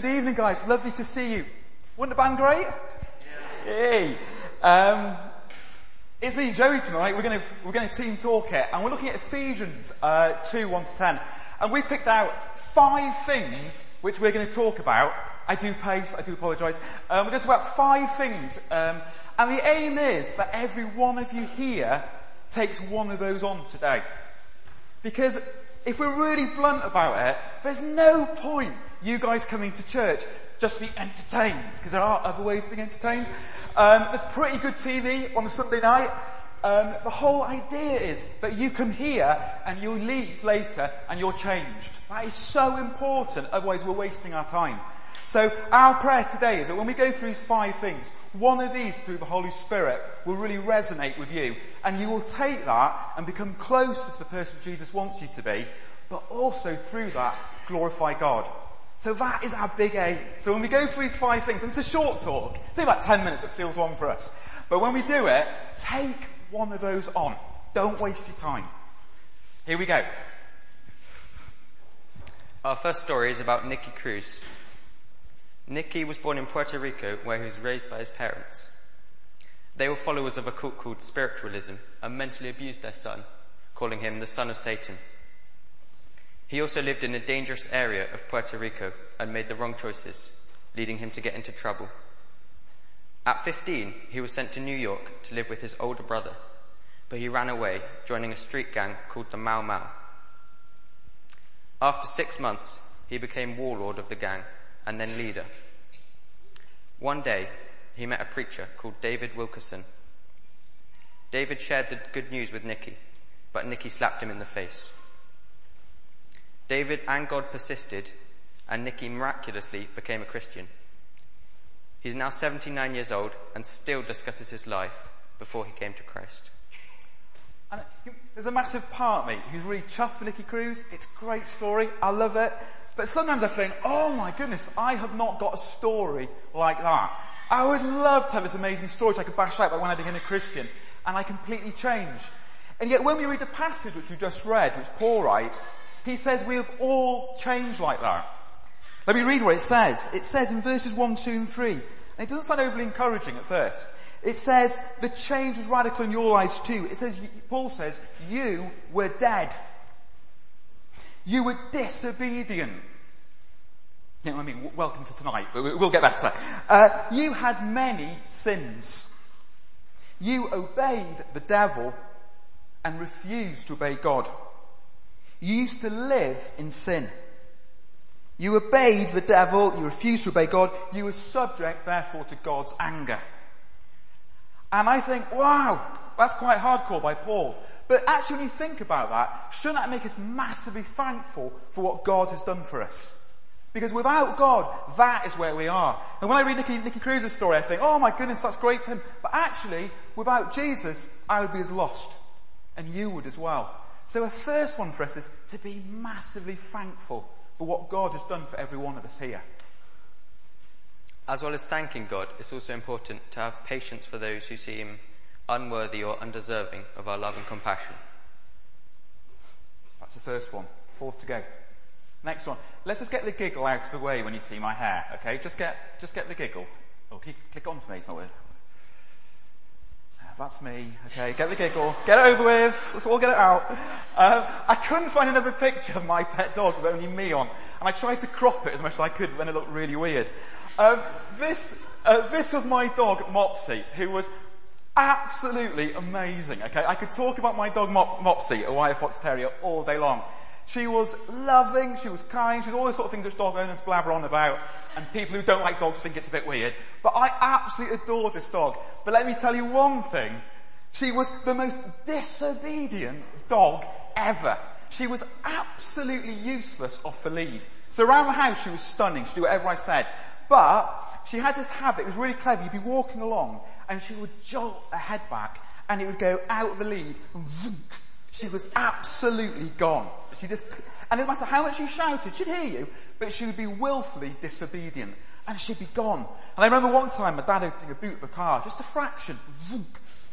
Good evening guys, lovely to see you. Wasn't the band great? Yeah. Hey. Um, it's me and Joey tonight. We're going to we're going to team talk it, and we're looking at Ephesians uh, two one to ten, and we picked out five things which we're going to talk about. I do pace. I do apologise. Um, we're going to talk about five things, um, and the aim is that every one of you here takes one of those on today, because if we're really blunt about it, there's no point you guys coming to church just to be entertained, because there are other ways of being entertained. Um, there's pretty good TV on a Sunday night. Um, the whole idea is that you come here and you leave later and you're changed. That is so important, otherwise we're wasting our time. So our prayer today is that when we go through these five things, one of these through the Holy Spirit will really resonate with you and you will take that and become closer to the person Jesus wants you to be, but also through that glorify God. So that is our big aim. So when we go through these five things, and it's a short talk, it's only about 10 minutes, but feels long for us. But when we do it, take one of those on. Don't waste your time. Here we go. Our first story is about Nicky Cruz. Nicky was born in Puerto Rico where he was raised by his parents. They were followers of a cult called spiritualism and mentally abused their son, calling him the son of Satan. He also lived in a dangerous area of Puerto Rico and made the wrong choices, leading him to get into trouble. At 15, he was sent to New York to live with his older brother, but he ran away, joining a street gang called the Mau Mau. After six months, he became warlord of the gang and then leader. One day, he met a preacher called David Wilkerson. David shared the good news with Nicky, but Nicky slapped him in the face. David and God persisted, and Nicky miraculously became a Christian. He's now 79 years old and still discusses his life before he came to Christ. And there's a massive part of me who's really chuffed for Nicky Cruz. It's a great story. I love it. But sometimes I think, oh my goodness, I have not got a story like that. I would love to have this amazing story which I could bash out when I became a Christian. And I completely changed. And yet when we read the passage which we just read, which Paul writes, he says we have all changed like that. Let me read what it says. It says in verses 1, 2 and 3. And it doesn't sound overly encouraging at first. It says the change was radical in your lives too. It says, Paul says, you were dead. You were disobedient. You know, I mean, welcome to tonight, but we'll get better. Uh, you had many sins. You obeyed the devil and refused to obey God. You used to live in sin. You obeyed the devil, you refused to obey God, you were subject therefore to God's anger. And I think, wow, that's quite hardcore by Paul. But actually when you think about that, shouldn't that make us massively thankful for what God has done for us? Because without God, that is where we are. And when I read Nicky, Nicky Cruz's story, I think, oh my goodness, that's great for him. But actually, without Jesus, I would be as lost. And you would as well. So a first one for us is to be massively thankful for what God has done for every one of us here. As well as thanking God, it's also important to have patience for those who seem unworthy or undeserving of our love and compassion. That's the first one. Fourth to go. Next one. Let's just get the giggle out of the way when you see my hair, okay? Just get, just get the giggle. Oh, can you click on for me? It's not weird. That's me. Okay, get the giggle. Get it over with. Let's all get it out. Um, I couldn't find another picture of my pet dog with only me on, and I tried to crop it as much as I could, then it looked really weird. Um, this, uh, this was my dog Mopsy, who was absolutely amazing. Okay, I could talk about my dog Mop- Mopsy, a wire fox terrier, all day long. She was loving, she was kind, she was all the sort of things that dog owners blabber on about, and people who don't like dogs think it's a bit weird. But I absolutely adored this dog. But let me tell you one thing. She was the most disobedient dog ever. She was absolutely useless off the lead. So around the house she was stunning, she'd do whatever I said. But she had this habit, it was really clever, you'd be walking along and she would jolt her head back and it would go out the lead and She was absolutely gone. She just, and no matter how much you shouted, she'd hear you, but she would be willfully disobedient. And she'd be gone. And I remember one time my dad opening a boot of a car, just a fraction.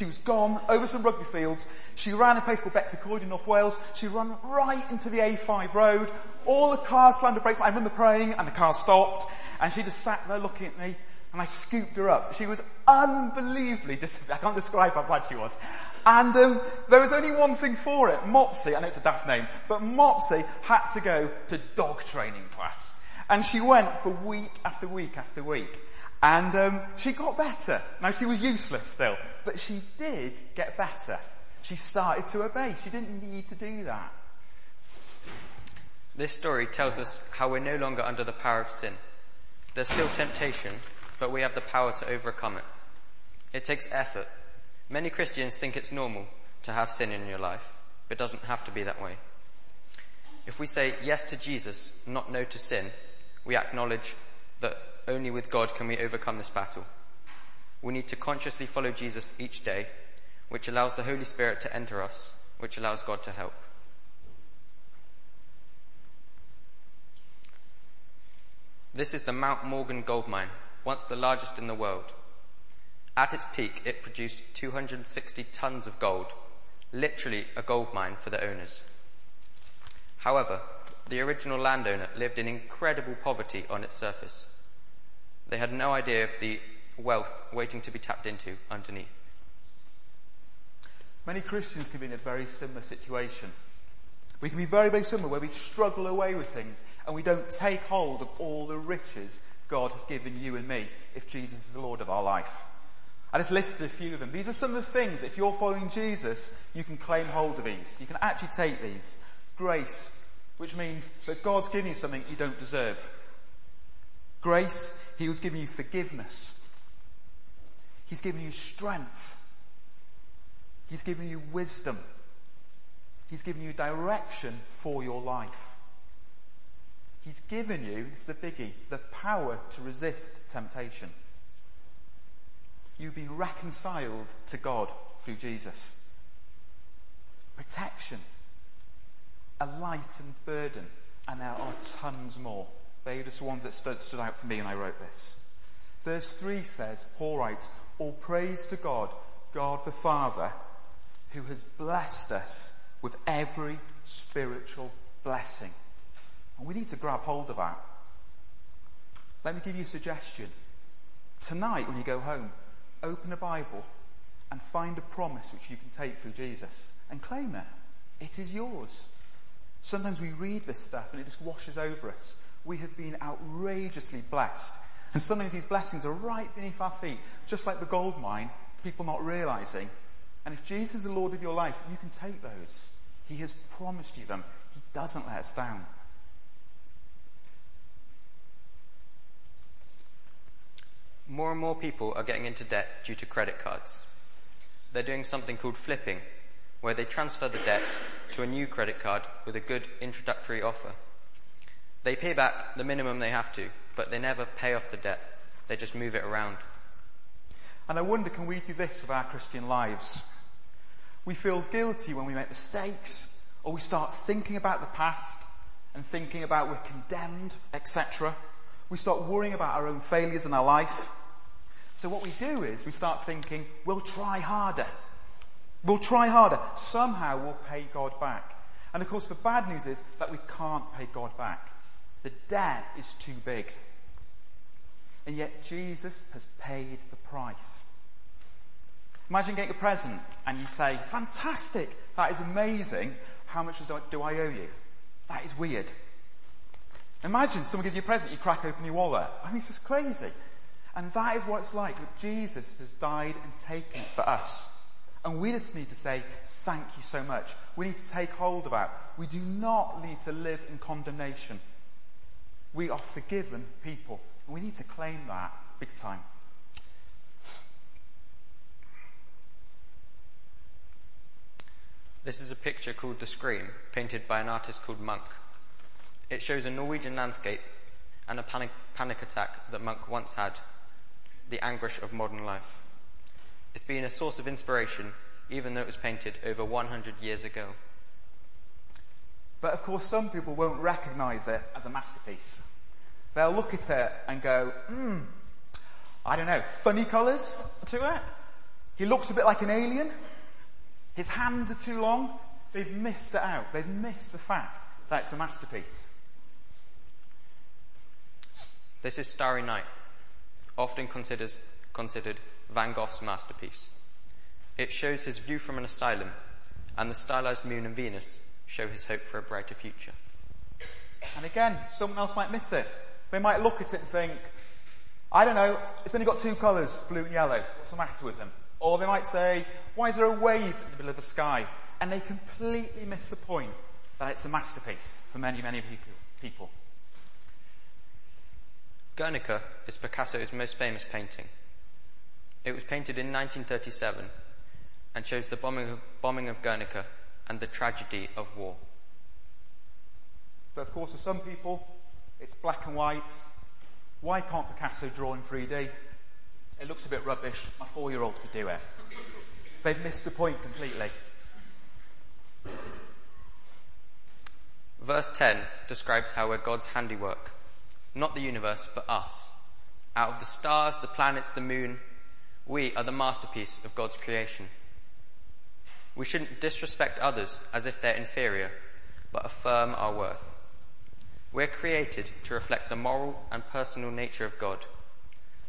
She was gone over some rugby fields. She ran a place called Betws-y-Coed in North Wales. She ran right into the A5 road. All the cars slammed the brakes. I remember praying and the car stopped and she just sat there looking at me and I scooped her up. She was unbelievably dis- I can't describe how bad she was. And um, there was only one thing for it. Mopsy, I know it's a daft name, but Mopsy had to go to dog training class. And she went for week after week after week. And um, she got better. Now she was useless still, but she did get better. She started to obey. She didn't need to do that. This story tells us how we're no longer under the power of sin. There's still temptation, but we have the power to overcome it. It takes effort. Many Christians think it's normal to have sin in your life. But it doesn't have to be that way. If we say yes to Jesus, not no to sin, we acknowledge that only with God can we overcome this battle. We need to consciously follow Jesus each day, which allows the Holy Spirit to enter us, which allows God to help. This is the Mount Morgan gold mine, once the largest in the world. At its peak, it produced 260 tons of gold, literally a gold mine for the owners. However, the original landowner lived in incredible poverty on its surface. They had no idea of the wealth waiting to be tapped into underneath. Many Christians can be in a very similar situation. We can be very, very similar where we struggle away with things and we don't take hold of all the riches God has given you and me if Jesus is the Lord of our life. I just listed a few of them. These are some of the things, if you're following Jesus, you can claim hold of these. You can actually take these. Grace, which means that God's giving you something you don't deserve. Grace, He was giving you forgiveness. He's giving you strength. He's giving you wisdom. He's given you direction for your life. He's given you, it's the biggie, the power to resist temptation. You've been reconciled to God through Jesus. Protection, a lightened burden, and there are tons more. They are just the ones that stood, stood out for me when I wrote this. Verse 3 says, Paul writes, All praise to God, God the Father, who has blessed us with every spiritual blessing. And we need to grab hold of that. Let me give you a suggestion. Tonight when you go home, open a Bible and find a promise which you can take through Jesus and claim it. It is yours. Sometimes we read this stuff and it just washes over us. We have been outrageously blessed. And sometimes these blessings are right beneath our feet, just like the gold mine, people not realizing. And if Jesus is the Lord of your life, you can take those. He has promised you them. He doesn't let us down. More and more people are getting into debt due to credit cards. They're doing something called flipping, where they transfer the debt to a new credit card with a good introductory offer. They pay back the minimum they have to, but they never pay off the debt. They just move it around. And I wonder, can we do this with our Christian lives? We feel guilty when we make mistakes, or we start thinking about the past and thinking about we're condemned, etc. We start worrying about our own failures in our life. So what we do is we start thinking, we'll try harder. We'll try harder. Somehow we'll pay God back. And of course the bad news is that we can't pay God back. The debt is too big. And yet Jesus has paid the price. Imagine getting a present and you say, fantastic, that is amazing. How much do I owe you? That is weird. Imagine someone gives you a present, you crack open your wallet. I mean, it's just crazy. And that is what it's like Jesus has died and taken it for us. And we just need to say, thank you so much. We need to take hold of that. We do not need to live in condemnation. We are forgiven people. We need to claim that big time. This is a picture called The Scream, painted by an artist called Munch. It shows a Norwegian landscape and a panic, panic attack that Munch once had, the anguish of modern life. It's been a source of inspiration even though it was painted over 100 years ago. But of course, some people won't recognize it as a masterpiece. They'll look at it and go, hmm, I don't know, funny colours to it. He looks a bit like an alien. His hands are too long. They've missed it out. They've missed the fact that it's a masterpiece. This is Starry Night, often considered, considered Van Gogh's masterpiece. It shows his view from an asylum, and the stylized moon and Venus show his hope for a brighter future. And again, someone else might miss it. They might look at it and think, I don't know, it's only got two colours, blue and yellow. What's the matter with them? Or they might say, why is there a wave in the middle of the sky? And they completely miss the point that it's a masterpiece for many, many people. Guernica is Picasso's most famous painting. It was painted in 1937 and shows the bombing of, bombing of Guernica and the tragedy of war. But of course, for some people, it's black and white. Why can't Picasso draw in 3D? It looks a bit rubbish. My four-year-old could do it. They've missed the point completely. Verse 10 describes how we're God's handiwork. Not the universe, but us. Out of the stars, the planets, the moon, we are the masterpiece of God's creation. We shouldn't disrespect others as if they're inferior, but affirm our worth. We're created to reflect the moral and personal nature of God.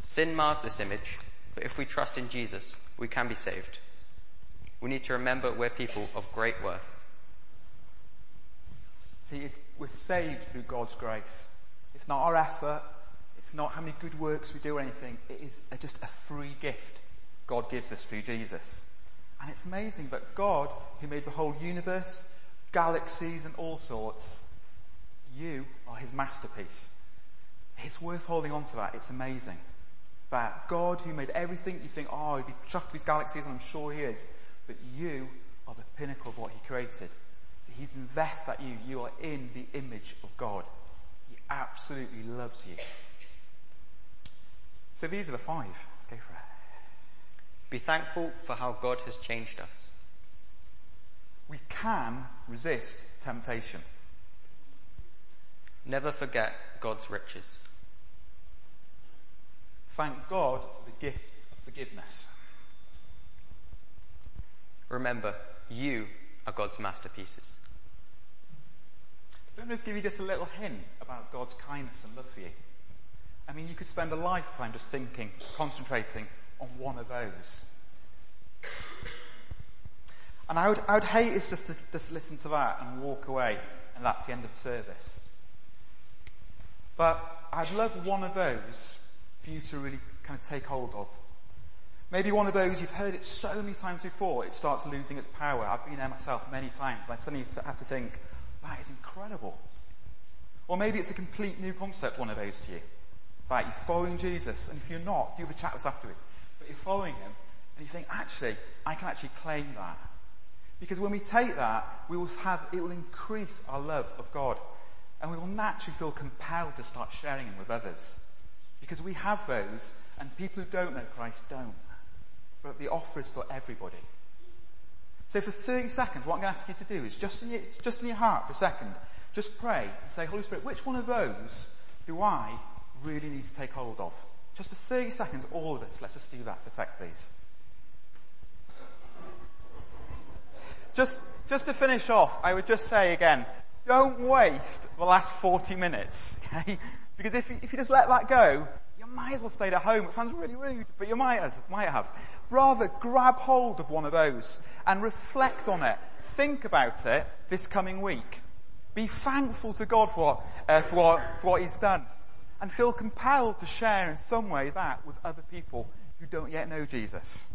Sin mars this image, but if we trust in Jesus, we can be saved. We need to remember we're people of great worth. See, we're saved through God's grace. It's not our effort. It's not how many good works we do or anything. It is just a free gift God gives us through Jesus. And it's amazing, but God, who made the whole universe, galaxies and all sorts, you are his masterpiece. It's worth holding on to that. It's amazing. That God who made everything, you think, oh, he'd be chuffed with these galaxies, and I'm sure he is. But you are the pinnacle of what he created. He's invested that you. You are in the image of God. He absolutely loves you. So these are the five. Let's go for it. Be thankful for how God has changed us. We can resist temptation. Never forget God's riches. Thank God for the gift of forgiveness. Remember, you are God's masterpieces. Let me just give you just a little hint about God's kindness and love for you. I mean, you could spend a lifetime just thinking, concentrating on one of those. And I would, I would hate just to just listen to that and walk away, and that's the end of the service. But I'd love one of those for you to really kind of take hold of. Maybe one of those, you've heard it so many times before, it starts losing its power. I've been there myself many times. I suddenly have to think, that is incredible. Or maybe it's a complete new concept, one of those to you. That you're following Jesus, and if you're not, do have a chat with us afterwards. But you're following him, and you think, actually, I can actually claim that. Because when we take that, we will have, it will increase our love of God. And we will naturally feel compelled to start sharing them with others. Because we have those, and people who don't know Christ don't. But the offer is for everybody. So for 30 seconds, what I'm going to ask you to do is just in your, just in your heart for a second, just pray and say, Holy Spirit, which one of those do I really need to take hold of? Just for 30 seconds, all of us. Let's just do that for a sec, please. Just, just to finish off, I would just say again, don't waste the last 40 minutes, okay? Because if you, if you just let that go, you might as well stay at home. It sounds really rude, but you might have, might have. Rather, grab hold of one of those and reflect on it. Think about it this coming week. Be thankful to God for, uh, for, what, for what He's done. And feel compelled to share in some way that with other people who don't yet know Jesus.